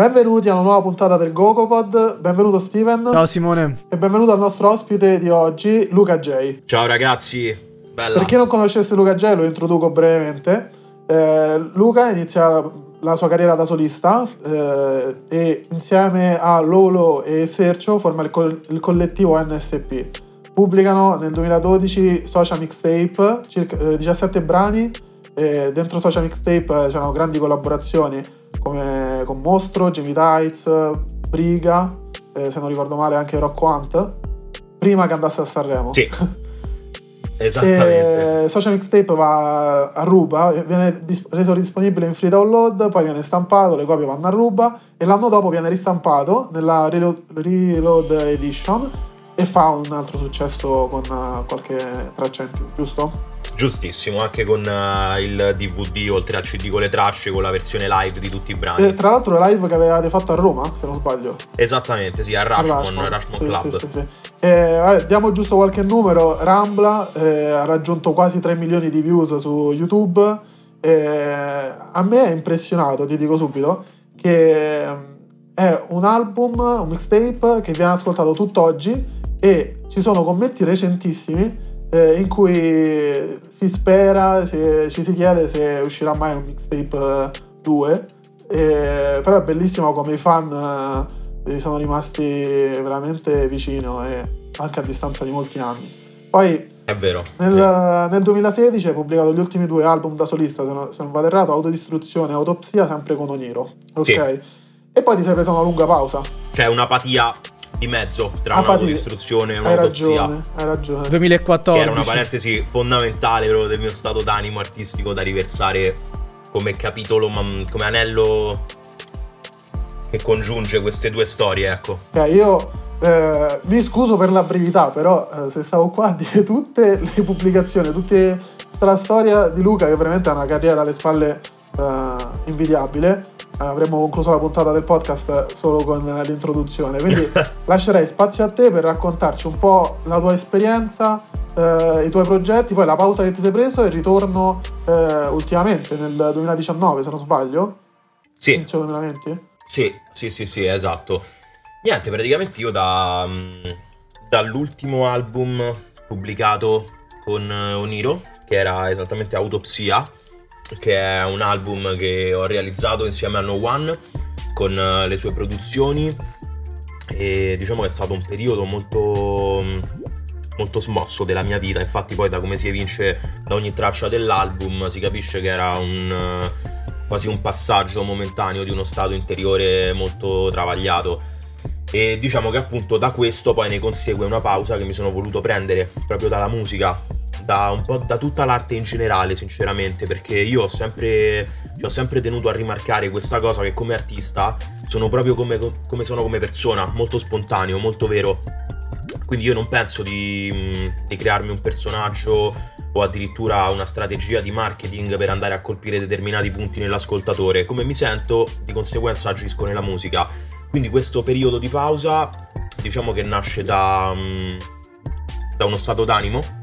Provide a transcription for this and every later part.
Benvenuti a una nuova puntata del GoCoPod. Benvenuto Steven. Ciao Simone. E benvenuto al nostro ospite di oggi, Luca J. Ciao ragazzi. Bella. Per chi non conoscesse Luca J, lo introduco brevemente. Eh, Luca inizia la sua carriera da solista eh, e insieme a Lolo e Sergio forma il, co- il collettivo NSP. Pubblicano nel 2012 Social Mixtape, circa eh, 17 brani. Dentro Social Mixtape c'erano grandi collaborazioni come con Mostro, Jamie Tights, Briga, eh, se non ricordo male anche Rocco Hunt, prima che andasse a Sanremo. Sì. Esattamente. E Social Mixtape va a ruba, viene dis- reso disponibile in free download, poi viene stampato, le copie vanno a ruba e l'anno dopo viene ristampato nella Reload, Reload Edition e fa un altro successo con uh, qualche traccia in più, giusto? Giustissimo, anche con uh, il DVD oltre al CD con le tracce, con la versione live di tutti i brani. E tra l'altro live che avevate fatto a Roma, se non sbaglio. Esattamente, sì, a Rashmon, Rashmon sì, Club. Sì, sì, eh, vabbè, diamo giusto qualche numero. Rambla eh, ha raggiunto quasi 3 milioni di views su YouTube. Eh, a me è impressionato, ti dico subito, che è un album, un mixtape che viene ascoltato tutt'oggi e ci sono commenti recentissimi eh, in cui si spera, si, ci si chiede se uscirà mai un mixtape 2, eh, però è bellissimo come i fan eh, sono rimasti veramente vicino e anche a distanza di molti anni. Poi è vero. Nel, è nel 2016 hai pubblicato gli ultimi due album da solista, se non, se non vado errato, Autodistruzione e Autopsia, sempre con Oniro. Ok. Sì. E poi ti sei preso una lunga pausa. C'è un'apatia di mezzo tra Apatia. un'autodistruzione e Hai un'autopsia. ragione, hai ragione. 2014. Che era una parentesi fondamentale proprio del mio stato d'animo artistico da riversare come capitolo, ma come anello che congiunge queste due storie, ecco. Ok, io eh, mi scuso per la brevità, però eh, se stavo qua a dire tutte le pubblicazioni, tutta la storia di Luca, che veramente ha una carriera alle spalle eh, invidiabile, eh, avremmo concluso la puntata del podcast solo con l'introduzione. Quindi lascerei spazio a te per raccontarci un po' la tua esperienza, eh, i tuoi progetti, poi la pausa che ti sei preso e il ritorno ultimamente nel 2019, se non sbaglio. Sì. Inizio 2020? Sì, sì, sì, sì, esatto. Niente, praticamente io da, mm, dall'ultimo album pubblicato con Oniro, che era esattamente Autopsia, che è un album che ho realizzato insieme a No One con eh, le sue produzioni. E diciamo che è stato un periodo molto molto smosso della mia vita, infatti poi da come si evince da ogni traccia dell'album si capisce che era un eh, quasi un passaggio momentaneo di uno stato interiore molto travagliato. E diciamo che appunto da questo poi ne consegue una pausa che mi sono voluto prendere proprio dalla musica, da un po' da tutta l'arte in generale, sinceramente, perché io ho sempre, ho sempre tenuto a rimarcare questa cosa che come artista sono proprio come, come sono come persona, molto spontaneo, molto vero. Quindi io non penso di, di crearmi un personaggio o addirittura una strategia di marketing per andare a colpire determinati punti nell'ascoltatore. Come mi sento, di conseguenza agisco nella musica. Quindi questo periodo di pausa, diciamo che nasce da, da uno stato d'animo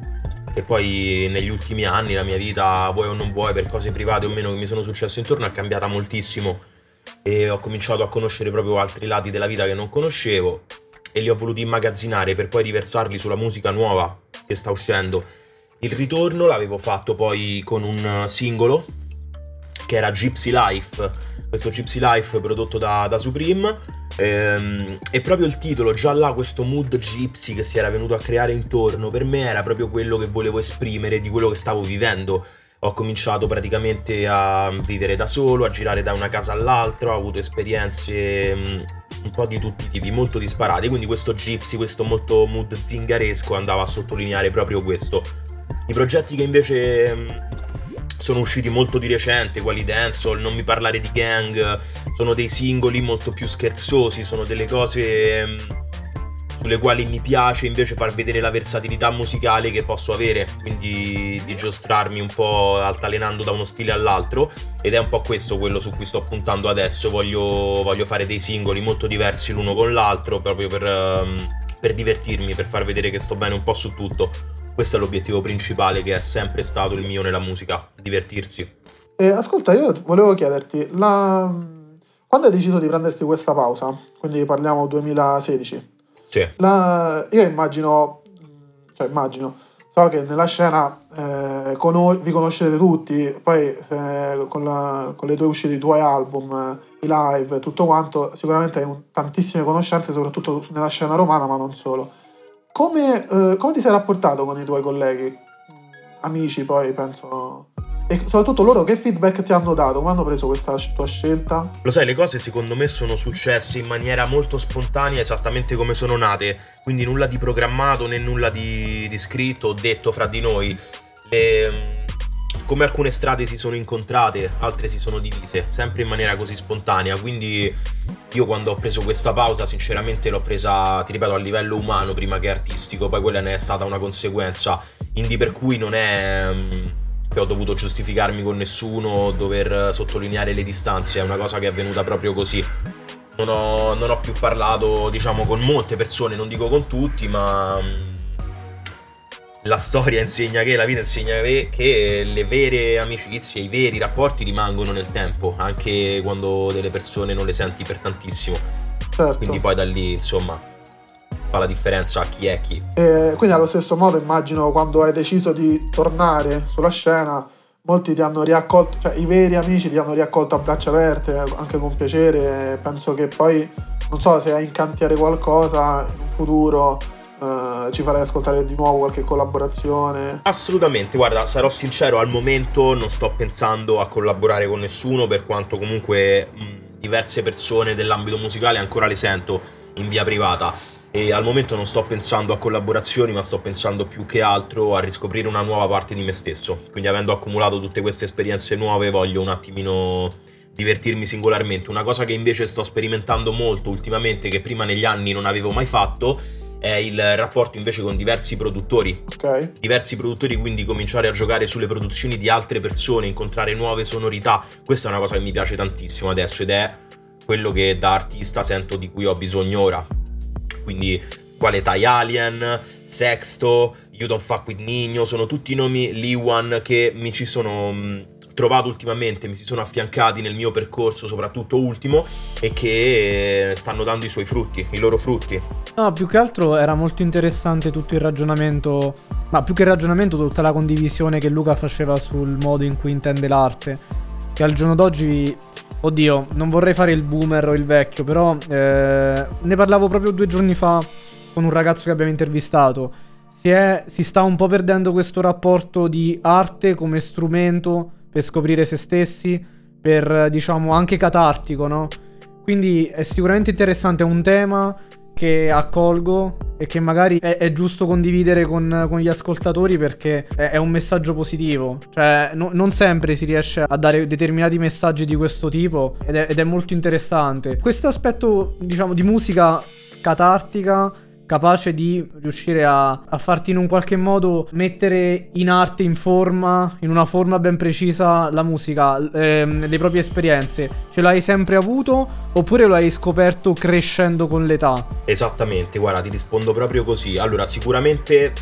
e poi negli ultimi anni la mia vita, vuoi o non vuoi, per cose private o meno che mi sono successe intorno, è cambiata moltissimo e ho cominciato a conoscere proprio altri lati della vita che non conoscevo e li ho voluti immagazzinare per poi riversarli sulla musica nuova che sta uscendo. Il ritorno l'avevo fatto poi con un singolo che era Gypsy Life, questo Gypsy Life prodotto da, da Supreme. Ehm, e proprio il titolo, già là questo mood gypsy che si era venuto a creare intorno, per me era proprio quello che volevo esprimere di quello che stavo vivendo. Ho cominciato praticamente a vivere da solo, a girare da una casa all'altra, ho avuto esperienze mm, un po' di tutti i tipi, molto disparate, quindi questo gypsy, questo molto mood zingaresco andava a sottolineare proprio questo. I progetti che invece mm, sono usciti molto di recente, quali Dancehall, Non mi parlare di gang, sono dei singoli molto più scherzosi, sono delle cose mm, sulle quali mi piace invece far vedere la versatilità musicale che posso avere, quindi di giostrarmi un po' altalenando da uno stile all'altro ed è un po' questo quello su cui sto puntando adesso, voglio, voglio fare dei singoli molto diversi l'uno con l'altro proprio per, um, per divertirmi, per far vedere che sto bene un po' su tutto. Questo è l'obiettivo principale che è sempre stato il mio nella musica, divertirsi. Eh, ascolta, io volevo chiederti, la... quando hai deciso di prenderti questa pausa, quindi parliamo 2016, Sì. la- io immagino, cioè immagino, so che nella scena eh, cono- vi conoscete tutti, poi se- con, la- con le tue uscite, i tuoi album, i live, tutto quanto, sicuramente hai un- tantissime conoscenze, soprattutto nella scena romana, ma non solo. Come, eh, come ti sei rapportato con i tuoi colleghi, amici poi, penso... E soprattutto loro che feedback ti hanno dato? Come hanno preso questa tua scelta? Lo sai, le cose secondo me sono successe in maniera molto spontanea, esattamente come sono nate, quindi nulla di programmato né nulla di, di scritto o detto fra di noi. Le- come alcune strade si sono incontrate, altre si sono divise, sempre in maniera così spontanea. Quindi io quando ho preso questa pausa, sinceramente l'ho presa, ti ripeto, a livello umano prima che artistico, poi quella ne è stata una conseguenza. Quindi per cui non è mm, che ho dovuto giustificarmi con nessuno, dover sottolineare le distanze, è una cosa che è avvenuta proprio così. Non ho, non ho più parlato, diciamo, con molte persone, non dico con tutti, ma mm, la storia insegna che, la vita insegna che, che le vere amicizie, i veri rapporti rimangono nel tempo, anche quando delle persone non le senti per tantissimo. Certo. Quindi poi da lì, insomma, fa la differenza chi è chi. E quindi allo stesso modo immagino quando hai deciso di tornare sulla scena, molti ti hanno riaccolto, cioè i veri amici ti hanno riaccolto a braccia aperte, anche con piacere. Penso che poi, non so se hai in cantiere qualcosa in un futuro, eh, ci farai ascoltare di nuovo qualche collaborazione. Assolutamente, guarda, sarò sincero, al momento non sto pensando a collaborare con nessuno, per quanto comunque mh, diverse persone dell'ambito musicale ancora le sento in via privata. E al momento non sto pensando a collaborazioni, ma sto pensando più che altro a riscoprire una nuova parte di me stesso. Quindi avendo accumulato tutte queste esperienze nuove, voglio un attimino divertirmi singolarmente. Una cosa che invece sto sperimentando molto ultimamente, che prima negli anni non avevo mai fatto, è il rapporto invece con diversi produttori Ok? diversi produttori, quindi cominciare a giocare sulle produzioni di altre persone, incontrare nuove sonorità. Questa è una cosa che mi piace tantissimo adesso ed è quello che da artista sento di cui ho bisogno ora. Quindi quale Thai Alien, Sexto, You Don't Fuck With Nino, sono tutti nomi Liwan che mi ci sono trovato ultimamente, mi si sono affiancati nel mio percorso, soprattutto ultimo, e che eh, stanno dando i suoi frutti, i loro frutti. No, più che altro era molto interessante tutto il ragionamento, ma più che il ragionamento, tutta la condivisione che Luca faceva sul modo in cui intende l'arte. Che al giorno d'oggi, oddio, non vorrei fare il boomer o il vecchio, però eh, ne parlavo proprio due giorni fa con un ragazzo che abbiamo intervistato. Si, è- si sta un po' perdendo questo rapporto di arte come strumento per scoprire se stessi, per diciamo anche catartico, no? Quindi è sicuramente interessante, è un tema che accolgo e che magari è, è giusto condividere con, con gli ascoltatori perché è, è un messaggio positivo. Cioè, no- non sempre si riesce a dare determinati messaggi di questo tipo ed è, ed è molto interessante. Questo aspetto, diciamo, di musica catartica capace di riuscire a, a farti in un qualche modo mettere in arte, in forma, in una forma ben precisa la musica, ehm, le proprie esperienze. Ce l'hai sempre avuto oppure lo hai scoperto crescendo con l'età? Esattamente, guarda, ti rispondo proprio così. Allora, sicuramente,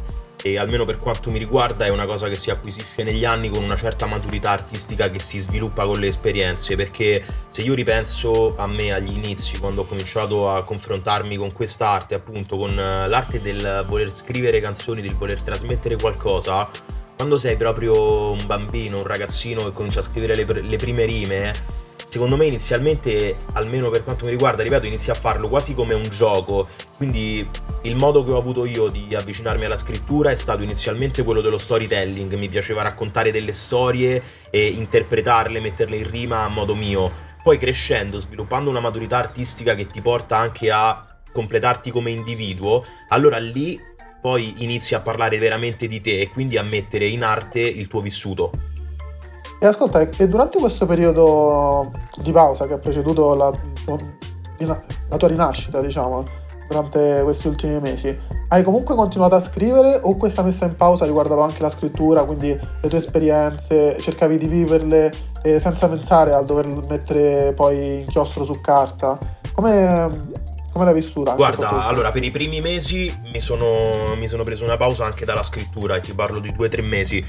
e almeno per quanto mi riguarda, è una cosa che si acquisisce negli anni con una certa maturità artistica che si sviluppa con le esperienze, perché se io ripenso a me agli inizi, quando ho cominciato a confrontarmi con quest'arte, appunto, con eh, l'arte del voler scrivere canzoni, del voler trasmettere qualcosa, quando sei proprio un bambino, un ragazzino che comincia a scrivere le, pr- le prime rime, secondo me inizialmente, almeno per quanto mi riguarda, ripeto, inizia a farlo quasi come un gioco. Quindi il modo che ho avuto io di avvicinarmi alla scrittura è stato inizialmente quello dello storytelling. Mi piaceva raccontare delle storie e interpretarle, metterle in rima a modo mio. Poi crescendo, sviluppando una maturità artistica che ti porta anche a completarti come individuo, allora lì poi inizi a parlare veramente di te e quindi a mettere in arte il tuo vissuto. E ascolta, e durante questo periodo di pausa che ha preceduto la, la tua rinascita, diciamo, durante questi ultimi mesi, hai comunque continuato a scrivere o questa messa in pausa ha riguardato anche la scrittura, quindi le tue esperienze, cercavi di viverle eh, senza pensare al dover mettere poi inchiostro su carta? Come, Come l'hai vissuta? Guarda, allora per i primi mesi mi sono, mi sono preso una pausa anche dalla scrittura e ti parlo di due o tre mesi.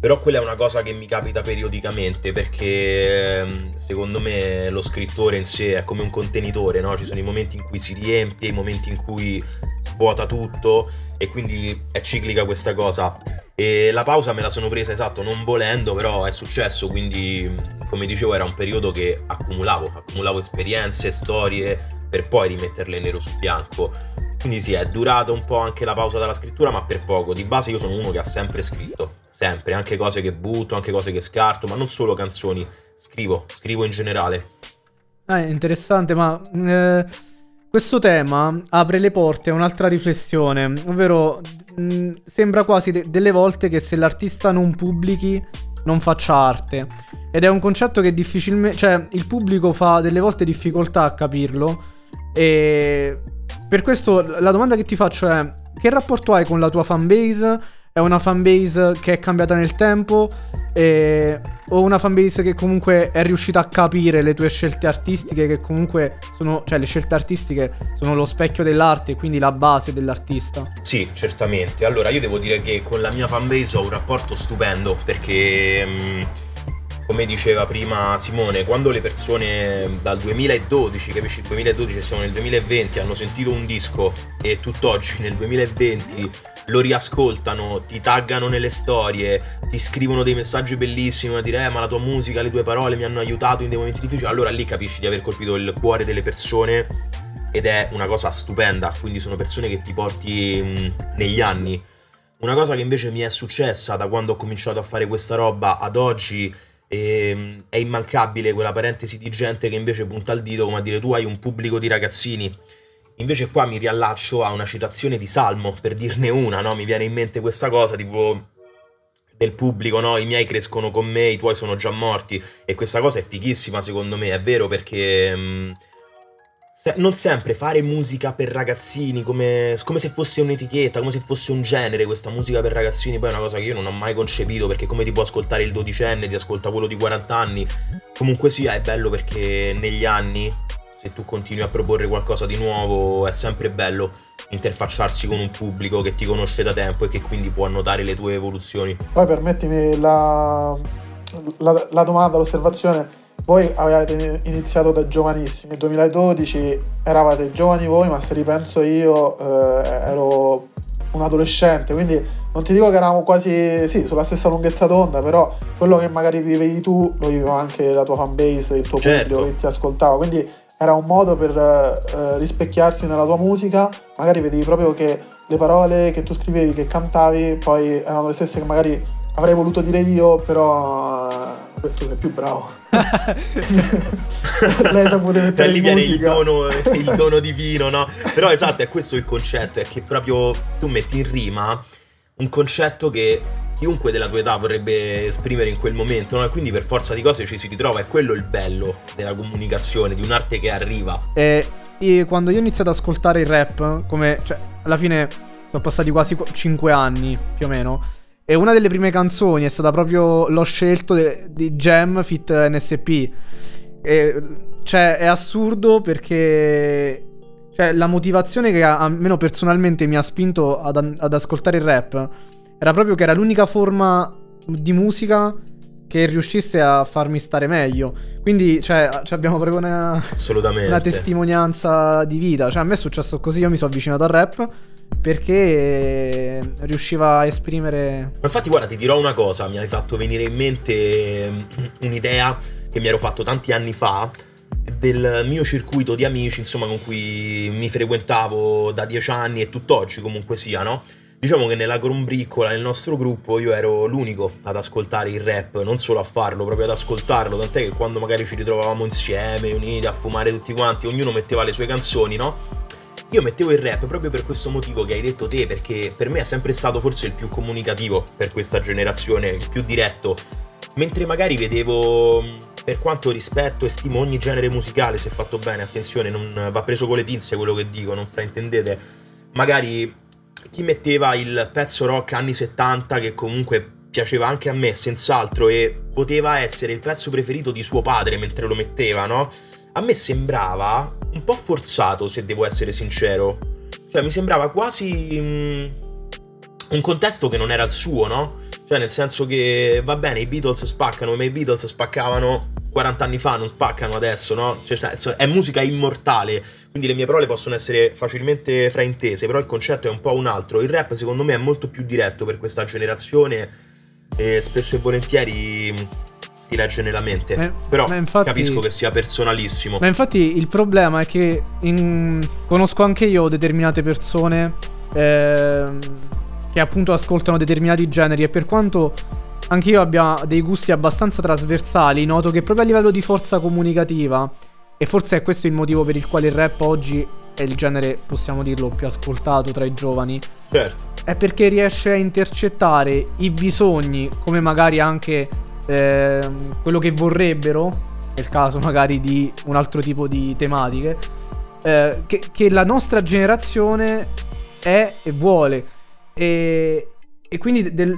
Però quella è una cosa che mi capita periodicamente perché ehm, secondo me lo scrittore in sé è come un contenitore, no? Ci sono i momenti in cui si riempie, i momenti in cui svuota tutto e quindi è ciclica questa cosa. E la pausa me la sono presa esatto, non volendo, però è successo, quindi come dicevo era un periodo che accumulavo, accumulavo esperienze, storie per poi rimetterle nero su bianco. Quindi sì, è durata un po' anche la pausa dalla scrittura, ma per poco. Di base io sono uno che ha sempre scritto, sempre, anche cose che butto, anche cose che scarto, ma non solo canzoni, scrivo, scrivo in generale. Ah, interessante, ma eh, questo tema apre le porte a un'altra riflessione, ovvero mh, mm, sembra quasi de- delle volte che se l'artista non pubblichi non faccia arte. Ed è un concetto che difficilmente... cioè il pubblico fa delle volte difficoltà a capirlo e per questo la domanda che ti faccio è che rapporto hai con la tua fanbase? È una fanbase che è cambiata nel tempo? E... O una fanbase che comunque è riuscita a capire le tue scelte artistiche, che comunque sono, cioè le scelte artistiche sono lo specchio dell'arte e quindi la base dell'artista? Sì, certamente. Allora io devo dire che con la mia fanbase ho un rapporto stupendo perché... Mh, come diceva prima Simone, quando le persone dal 2012, capisci, il 2012 siamo nel 2020, hanno sentito un disco e tutt'oggi nel 2020 lo riascoltano, ti taggano nelle storie, ti scrivono dei messaggi bellissimi a dire eh ma la tua musica, le tue parole mi hanno aiutato in dei momenti difficili, allora lì capisci di aver colpito il cuore delle persone ed è una cosa stupenda, quindi sono persone che ti porti mh, negli anni. Una cosa che invece mi è successa da quando ho cominciato a fare questa roba ad oggi e, ehm, è immancabile quella parentesi di gente che invece punta il dito come a dire tu hai un pubblico di ragazzini. Invece qua mi riallaccio a una citazione di Salmo, per dirne una, no? Mi viene in mente questa cosa tipo del pubblico, no? I miei crescono con me, i tuoi sono già morti. E questa cosa è fighissima secondo me, è vero perché... Mh, mm, non sempre fare musica per ragazzini come, come, se fosse un'etichetta, come se fosse un genere, questa musica per ragazzini. Poi è una cosa che io non ho mai concepito perché come ti può ascoltare il dodicenne, ti ascolta quello di 40 anni, comunque sia è bello perché negli anni se tu continui a proporre qualcosa di nuovo è sempre bello interfacciarsi con un pubblico che ti conosce da tempo e che quindi può annotare le tue evoluzioni. Poi permettimi la, la, la domanda, l'osservazione voi avete iniziato da giovanissimi, nel 2012 eravate giovani voi, ma se ripenso io eh, ero un adolescente, quindi non ti dico che eravamo quasi sì, sulla stessa lunghezza d'onda, però quello che magari vivevi tu lo viveva anche la tua fanbase, il tuo certo. pubblico che ti ascoltava, quindi era un modo per eh, rispecchiarsi nella tua musica, magari vedevi proprio che le parole che tu scrivevi, che cantavi, poi erano le stesse che magari avrei voluto dire io, però eh, tu sei più bravo. Lei saputo mettere lì viene il dono, il dono divino, no? Però esatto, è questo il concetto, è che proprio tu metti in rima un concetto che chiunque della tua età vorrebbe esprimere in quel momento, no? E quindi per forza di cose ci si ritrova, è quello il bello della comunicazione, di un'arte che arriva. E, e quando io ho iniziato ad ascoltare il rap, come, cioè, alla fine sono passati quasi 5 anni, più o meno, e una delle prime canzoni è stata proprio L'ho scelto di Jam Fit NSP. E, cioè, è assurdo perché. Cioè, la motivazione che almeno personalmente mi ha spinto ad, ad ascoltare il rap era proprio che era l'unica forma di musica che riuscisse a farmi stare meglio. Quindi, cioè, abbiamo proprio una, una testimonianza di vita. Cioè, a me è successo così, io mi sono avvicinato al rap perché riusciva a esprimere... Infatti guarda, ti dirò una cosa, mi hai fatto venire in mente mm, un'idea che mi ero fatto tanti anni fa del mio circuito di amici, insomma, con cui mi frequentavo da dieci anni e tutt'oggi comunque sia, no? Diciamo che nella grombriccola, nel nostro gruppo, io ero l'unico ad ascoltare il rap, non solo a farlo, proprio ad ascoltarlo, tant'è che quando magari ci ritrovavamo insieme, uniti a fumare tutti quanti, ognuno metteva le sue canzoni, no? Io mettevo il rap proprio per questo motivo che hai detto te, perché per me è sempre stato forse il più comunicativo per questa generazione, il più diretto. Mentre magari vedevo, per quanto rispetto e stimo ogni genere musicale, se fatto bene, attenzione, non va preso con le pinze quello che dico, non fraintendete. Magari chi metteva il pezzo rock anni 70 che comunque piaceva anche a me, senz'altro, e poteva essere il pezzo preferito di suo padre mentre lo metteva, no? A me sembrava un po' forzato, se devo essere sincero. Cioè, mi sembrava quasi mm, un contesto che non era il suo, no? Cioè, nel senso che va bene, i Beatles spaccano, ma i Beatles spaccavano 40 anni fa, non spaccano adesso, no? Cioè, cioè, è musica immortale, quindi le mie parole possono essere facilmente fraintese, però il concetto è un po' un altro. Il rap, secondo me, è molto più diretto per questa generazione e spesso e volentieri ti legge nella mente. Ma, Però infatti, capisco che sia personalissimo. Ma infatti il problema è che in... conosco anche io determinate persone eh, che appunto ascoltano determinati generi e per quanto anche io abbia dei gusti abbastanza trasversali, noto che proprio a livello di forza comunicativa, e forse è questo il motivo per il quale il rap oggi è il genere, possiamo dirlo, più ascoltato tra i giovani. Certo. È perché riesce a intercettare i bisogni, come magari anche eh, quello che vorrebbero, nel caso magari di un altro tipo di tematiche, eh, che, che, la nostra generazione è e vuole. E, e quindi del,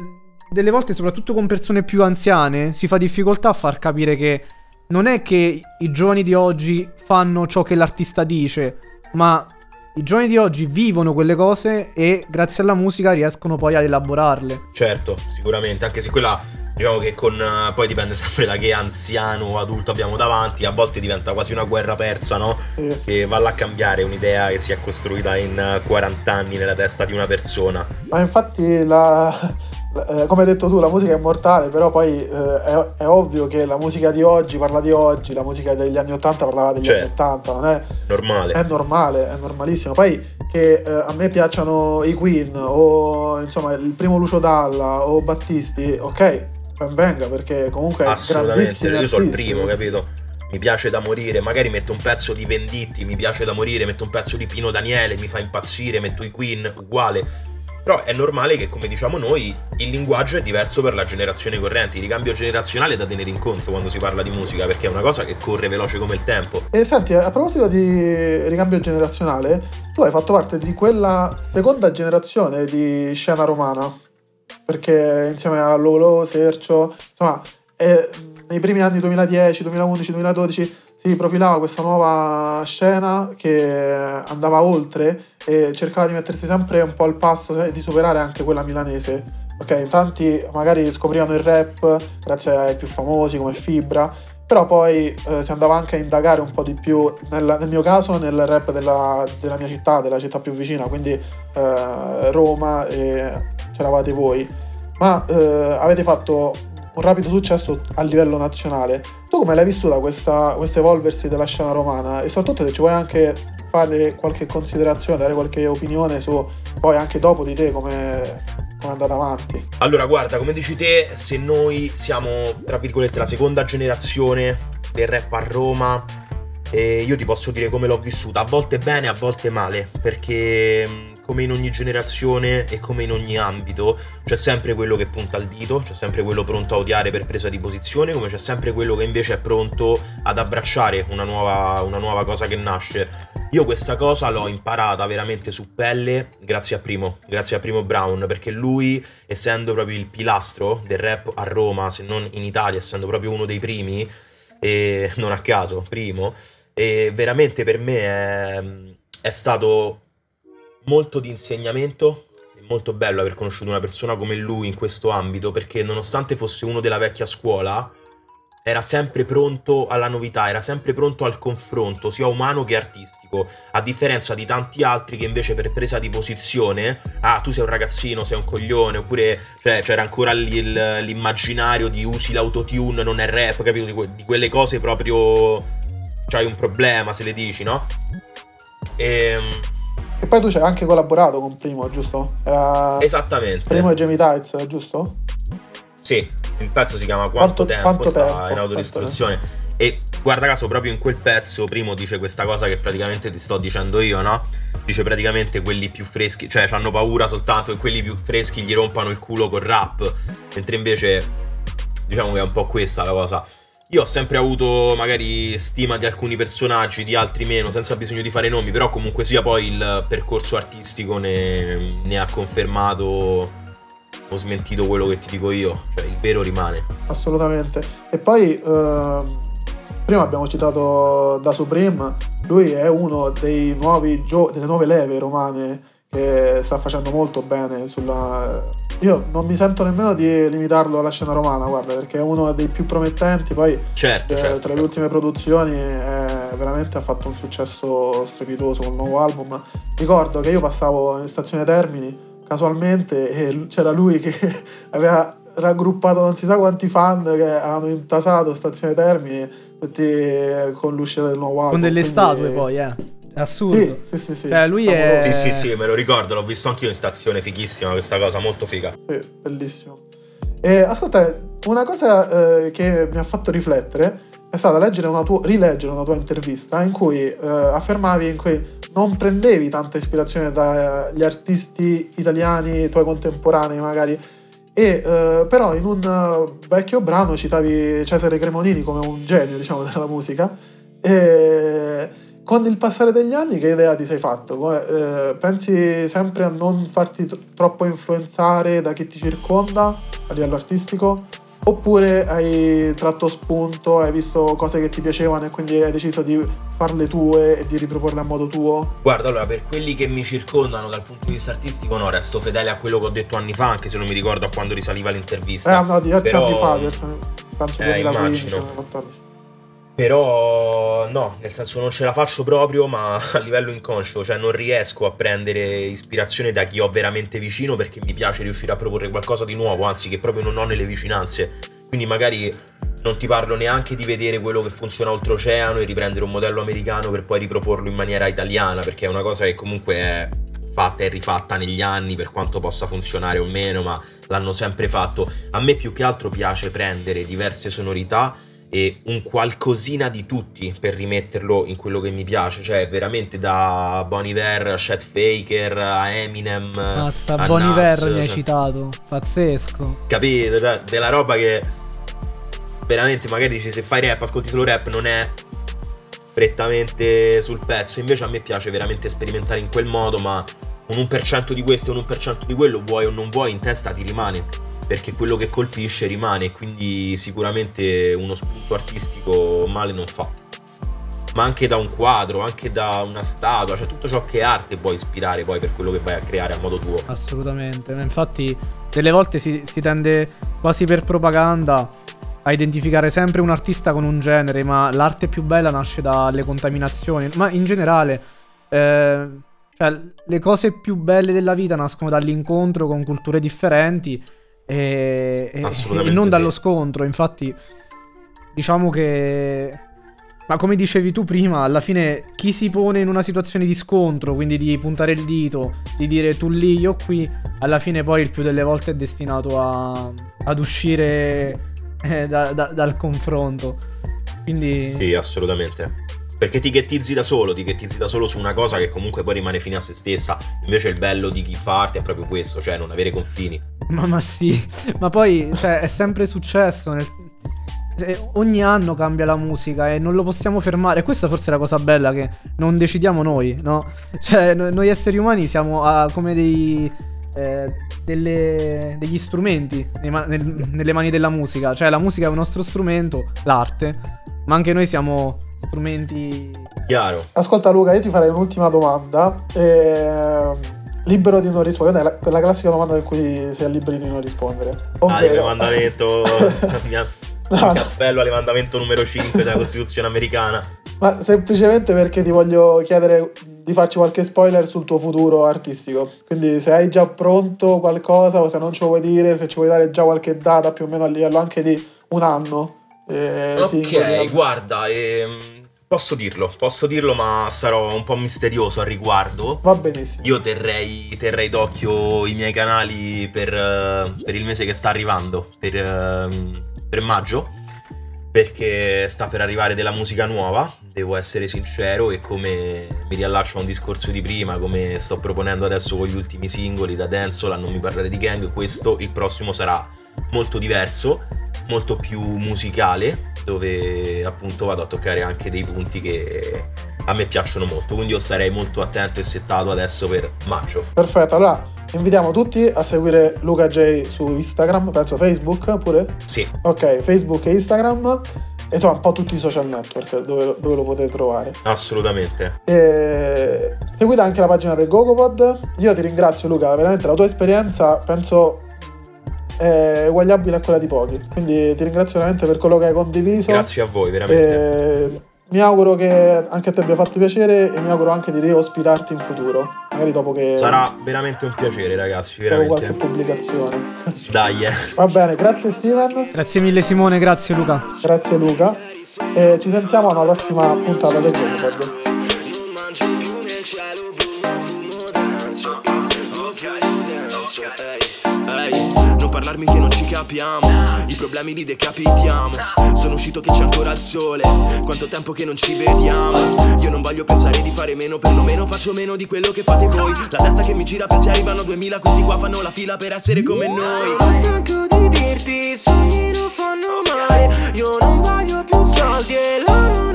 delle volte, soprattutto con persone più anziane, si fa difficoltà a far capire che non è che i giovani di oggi fanno ciò che l'artista dice, ma i giovani di oggi vivono quelle cose e grazie alla musica riescono poi ad elaborarle. Certo, sicuramente, anche se quella diciamo che con uh, poi dipende sempre da che anziano o adulto abbiamo davanti, a volte diventa quasi una guerra persa, no? Che va a cambiare un'idea che si è costruita in 40 anni nella testa di una persona. Ma infatti la, eh, come hai detto tu, la musica è immortale, però poi eh, è, è, ovvio che la musica di oggi parla di oggi, la musica degli anni 80 parlava degli certo. anni 80, non è normale. È normale, è normalissimo. Poi che eh, a me piacciono i Queen o insomma il primo Lucio Dalla o Battisti, ok, ben venga perché comunque Assolutamente, io sono il primo, capito? Mi piace da morire, magari metto un pezzo di Venditti, mi piace da morire, metto un pezzo di Pino Daniele, mi fa impazzire, metto i Queen, uguale. Però è normale che, come diciamo noi, il linguaggio è diverso per la generazione corrente. Il ricambio generazionale è da tenere in conto quando si parla di musica, perché è una cosa che corre veloce come il tempo. E senti, a proposito di ricambio generazionale, tu hai fatto parte di quella seconda generazione di scena romana perché insieme a Lolo, Sergio, insomma, eh, nei primi anni 2010, 2011, 2012 si profilava questa nuova scena che andava oltre e cercava di mettersi sempre un po' al passo e di superare anche quella milanese. Ok, tanti magari scoprivano il rap grazie ai più famosi come Fibra, però poi eh, si andava anche a indagare un po' di più, nel, nel mio caso nel rap della, della, mia città, della città più vicina, quindi eh, Roma e c'eravate voi, ma eh, avete fatto un rapido successo a livello nazionale. Tu come l'hai vissuta questa, questo evolversi della scena romana? E soprattutto se ci vuoi anche fare qualche considerazione, dare qualche opinione su poi anche dopo di te come, come è avanti? Allora guarda, come dici te, se noi siamo tra virgolette la seconda generazione del rap a Roma, eh, io ti posso dire come l'ho vissuta, a volte bene, a volte male, perché come in ogni generazione e come in ogni ambito, c'è sempre quello che punta il dito, c'è sempre quello pronto a odiare per presa di posizione, come c'è sempre quello che invece è pronto ad abbracciare una nuova, una nuova cosa che nasce. Io questa cosa l'ho imparata veramente su pelle grazie a Primo, grazie a Primo Brown, perché lui, essendo proprio il pilastro del rap a Roma, se non in Italia, essendo proprio uno dei primi, e non a caso, primo, e veramente per me è, è stato molto di insegnamento. È molto bello aver conosciuto una persona come lui in questo ambito perché nonostante fosse uno della vecchia scuola, era sempre pronto alla novità, era sempre pronto al confronto, sia umano che artistico, a differenza di tanti altri che invece per presa di posizione, ah tu sei un ragazzino, sei un coglione, oppure cioè, c'era ancora l'immaginario di usi l'autotune, non è rap, capito? Di, que- di quelle cose proprio... C'hai un problema se le dici, no? E ehm, e poi tu ci hai anche collaborato con Primo, giusto? Era Esattamente. Primo e Jamie Tights, giusto? Sì, il pezzo si chiama Quanto, quanto tempo quanto sta tempo, in autodistruzione. E guarda caso, proprio in quel pezzo, Primo dice questa cosa che praticamente ti sto dicendo io, no? Dice praticamente quelli più freschi, cioè hanno paura soltanto che quelli più freschi gli rompano il culo col rap. Mentre invece, diciamo che è un po' questa la cosa. Io ho sempre avuto magari stima di alcuni personaggi, di altri meno, senza bisogno di fare nomi, però comunque sia poi il percorso artistico ne, ne ha confermato o smentito quello che ti dico io, cioè il vero rimane. Assolutamente. E poi, eh, prima abbiamo citato da Supreme, lui è uno dei nuovi gio- delle nuove leve romane che sta facendo molto bene sulla... Io non mi sento nemmeno di limitarlo alla scena romana, guarda, perché è uno dei più promettenti, poi certo, eh, certo, tra certo. le ultime produzioni eh, veramente ha fatto un successo strepitoso con il nuovo album. Ricordo che io passavo in stazione Termini casualmente e c'era lui che aveva raggruppato non si sa quanti fan che avevano intasato stazione Termini tutti eh, con l'uscita del nuovo album. Con delle quindi- statue poi, eh. Assurdo. Sì, sì, sì, sì. Cioè, lui è-. Sì, sì, sì, me lo ricordo, l'ho visto anch'io in stazione, fighissima questa cosa, molto figa. Sì, bellissimo. E ascolta, una cosa eh, che mi ha fatto riflettere è stata leggere una tua, rileggere una tua intervista in cui eh, affermavi in cui non prendevi tanta ispirazione dagli artisti italiani, tuoi contemporanei magari, e eh, però in un eh, vecchio brano citavi Cesare Cremonini come un genio, diciamo, della musica. E con il passare degli anni, che idea ti sei fatto? Eh, pensi sempre a non farti tro- troppo influenzare da chi ti circonda a livello artistico? Oppure hai tratto spunto, hai visto cose che ti piacevano e quindi hai deciso di farle tue e di riproporle a modo tuo? Guarda, allora, per quelli che mi circondano dal punto di vista artistico, no, resto fedele a quello che ho detto anni fa, anche se non mi ricordo a quando risaliva l'intervista. Eh, no, diversi Però- anni fa, diversi anni, penso Eh, 2015, immagino. 2014. Però no, nel senso non ce la faccio proprio, ma a livello inconscio, cioè non riesco a prendere ispirazione da chi ho veramente vicino perché mi piace riuscire a proporre qualcosa di nuovo, anzi che proprio non ho nelle vicinanze. Quindi magari non ti parlo neanche di vedere quello che funziona oltreoceano e riprendere un modello americano per poi riproporlo in maniera italiana, perché è una cosa che comunque è fatta e rifatta negli anni per quanto possa funzionare o meno, ma l'hanno sempre fatto. A me più che altro piace prendere diverse sonorità e un qualcosina di tutti per rimetterlo in quello che mi piace, cioè veramente da Bon Iver a Chet Faker a Eminem Mazza, a Bon Iver Nas, mi hai cioè, citato. Pazzesco. capito? Cioè, della roba che veramente magari dici se fai rap, ascolti solo rap, non è prettamente sul pezzo, invece a me piace veramente sperimentare in quel modo, ma un 1% di questo e un 1% di quello, vuoi o non vuoi, in testa ti rimane. Perché quello che colpisce rimane, quindi sicuramente uno spunto artistico male non fa. Ma anche da un quadro, anche da una statua, cioè tutto ciò che è arte può ispirare poi per quello che vai a creare a modo tuo. Assolutamente. Infatti, delle volte si, si tende quasi per propaganda a identificare sempre un artista con un genere, ma l'arte più bella nasce dalle contaminazioni. Ma in generale, eh, cioè, le cose più belle della vita nascono dall'incontro con culture differenti e, e- non sì. dallo scontro. Infatti, diciamo che. Ma come dicevi tu prima, alla fine chi si pone in una situazione di scontro, quindi di puntare il dito, di dire tu lì, io qui, alla fine poi il più delle volte è destinato a, ad uscire eh, da- da- dal confronto. Quindi... Sì, assolutamente. Perché ti ghettizzi da solo, ti ghettizzi da solo su una cosa che comunque poi rimane fine a se stessa. Invece il bello di chi fa arte è proprio questo, cioè non avere confini. Ma, ma sì, ma poi cioè, è sempre successo. nel- Ogni anno cambia la musica e non lo possiamo fermare. Questa forse è la cosa bella che non decidiamo noi, no? Cioè, no- noi esseri umani siamo ah, come dei. eh, delle- degli strumenti ma- nel- nelle mani della musica. Cioè, la musica è un nostro strumento, l'arte, ma anche noi siamo strumenti. Chiaro. Ascolta Luca, io ti farei un'ultima domanda. ehm, libero di non rispondere, Quella è la- quella classica domanda per cui sei liberi di non rispondere. Ah, il Ovvero, mandamento. mi, a- No, no. appello all'emendamento numero 5 della Costituzione americana. ma semplicemente perché ti voglio chiedere di farci qualche spoiler sul tuo futuro artistico. Quindi se hai già pronto qualcosa o se non ce lo vuoi dire, se ci vuoi dare già qualche data più o meno a livello anche di un anno. Eh, ok, guarda, ehm, posso dirlo, posso dirlo, ma sarò un po' misterioso al riguardo. Va benissimo. Io terrei, terrei d'occhio i miei canali per, eh, per il mese che sta arrivando, per, ehm, per maggio, perché sta per arrivare della musica nuova, devo essere sincero, e come mi riallaccio a un discorso di prima, come sto proponendo adesso con gli ultimi singoli da Dancehall a non mi parlare di gang, questo, il prossimo sarà molto diverso, molto più musicale, dove appunto vado a toccare anche dei punti che a me piacciono molto, quindi io sarei molto attento e settato adesso per maggio. Perfetto, allora invitiamo tutti a seguire Luca J su Instagram, penso Facebook pure. Sì, Ok, Facebook e Instagram. e insomma un po' tutti i social network dove, dove lo potete trovare. Assolutamente. E seguite anche la pagina del GoGoPod. Io ti ringrazio Luca, veramente la tua esperienza penso è uguagliabile a quella di pochi. Quindi ti ringrazio veramente per quello che hai condiviso. Grazie a voi, veramente. E mi auguro che anche a te abbia fatto piacere e mi auguro anche di riospitarti in futuro. Magari dopo che. Sarà veramente un piacere, ragazzi. Dopo Veramente. qualche pubblicazione. Dai, eh. Va bene, grazie Steven. Grazie mille Simone, grazie Luca. Grazie Luca. E ci sentiamo alla prossima puntata del GoGoPod. Parlarmi che non ci capiamo. I problemi li decapitiamo. Sono uscito che c'è ancora il sole. Quanto tempo che non ci vediamo. Io non voglio pensare di fare meno Perlomeno faccio meno di quello che fate voi. La testa che mi gira pensieri vanno 2000 Questi qua fanno la fila per essere come noi. Sono stanco di dirti i sogni non fanno male Io non voglio più soldi e loro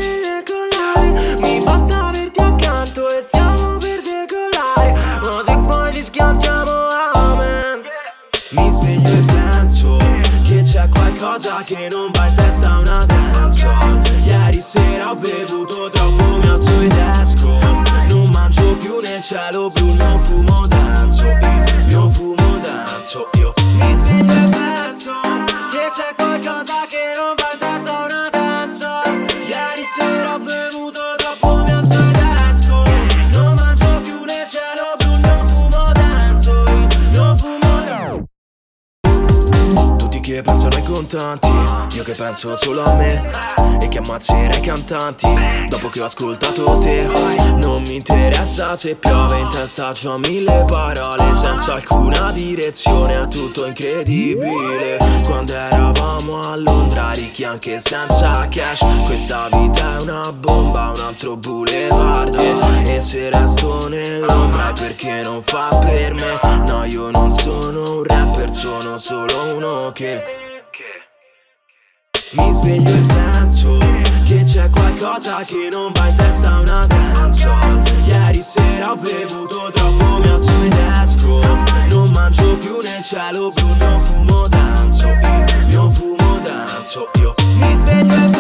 qualcosa che non va in testa una dancehall Ieri sera ho bevuto troppo, mi alzo ed esco. Non mangio più nel cielo blu, non fumo danzo. Non fumo danzo contanti, io che penso solo a me E che ammazzerai i cantanti, dopo che ho ascoltato te Non mi interessa se piove in testa, c'ho mille parole Senza alcuna direzione, è tutto incredibile. Quando eravamo a Londra, ricchi anche senza cash. Questa vita è una bomba, un altro boulevard. E se resto nell'ombra è perché non fa per me. No, io non sono un rapper, sono solo uno che mi sveglio e penso che c'è qualcosa che non va in testa una dancehall Ieri sera ho bevuto troppo, mi alzo ed esco Non mangio più nel cielo blu, non fumo danzo. Io Non fumo danzo io Mi sveglio e penso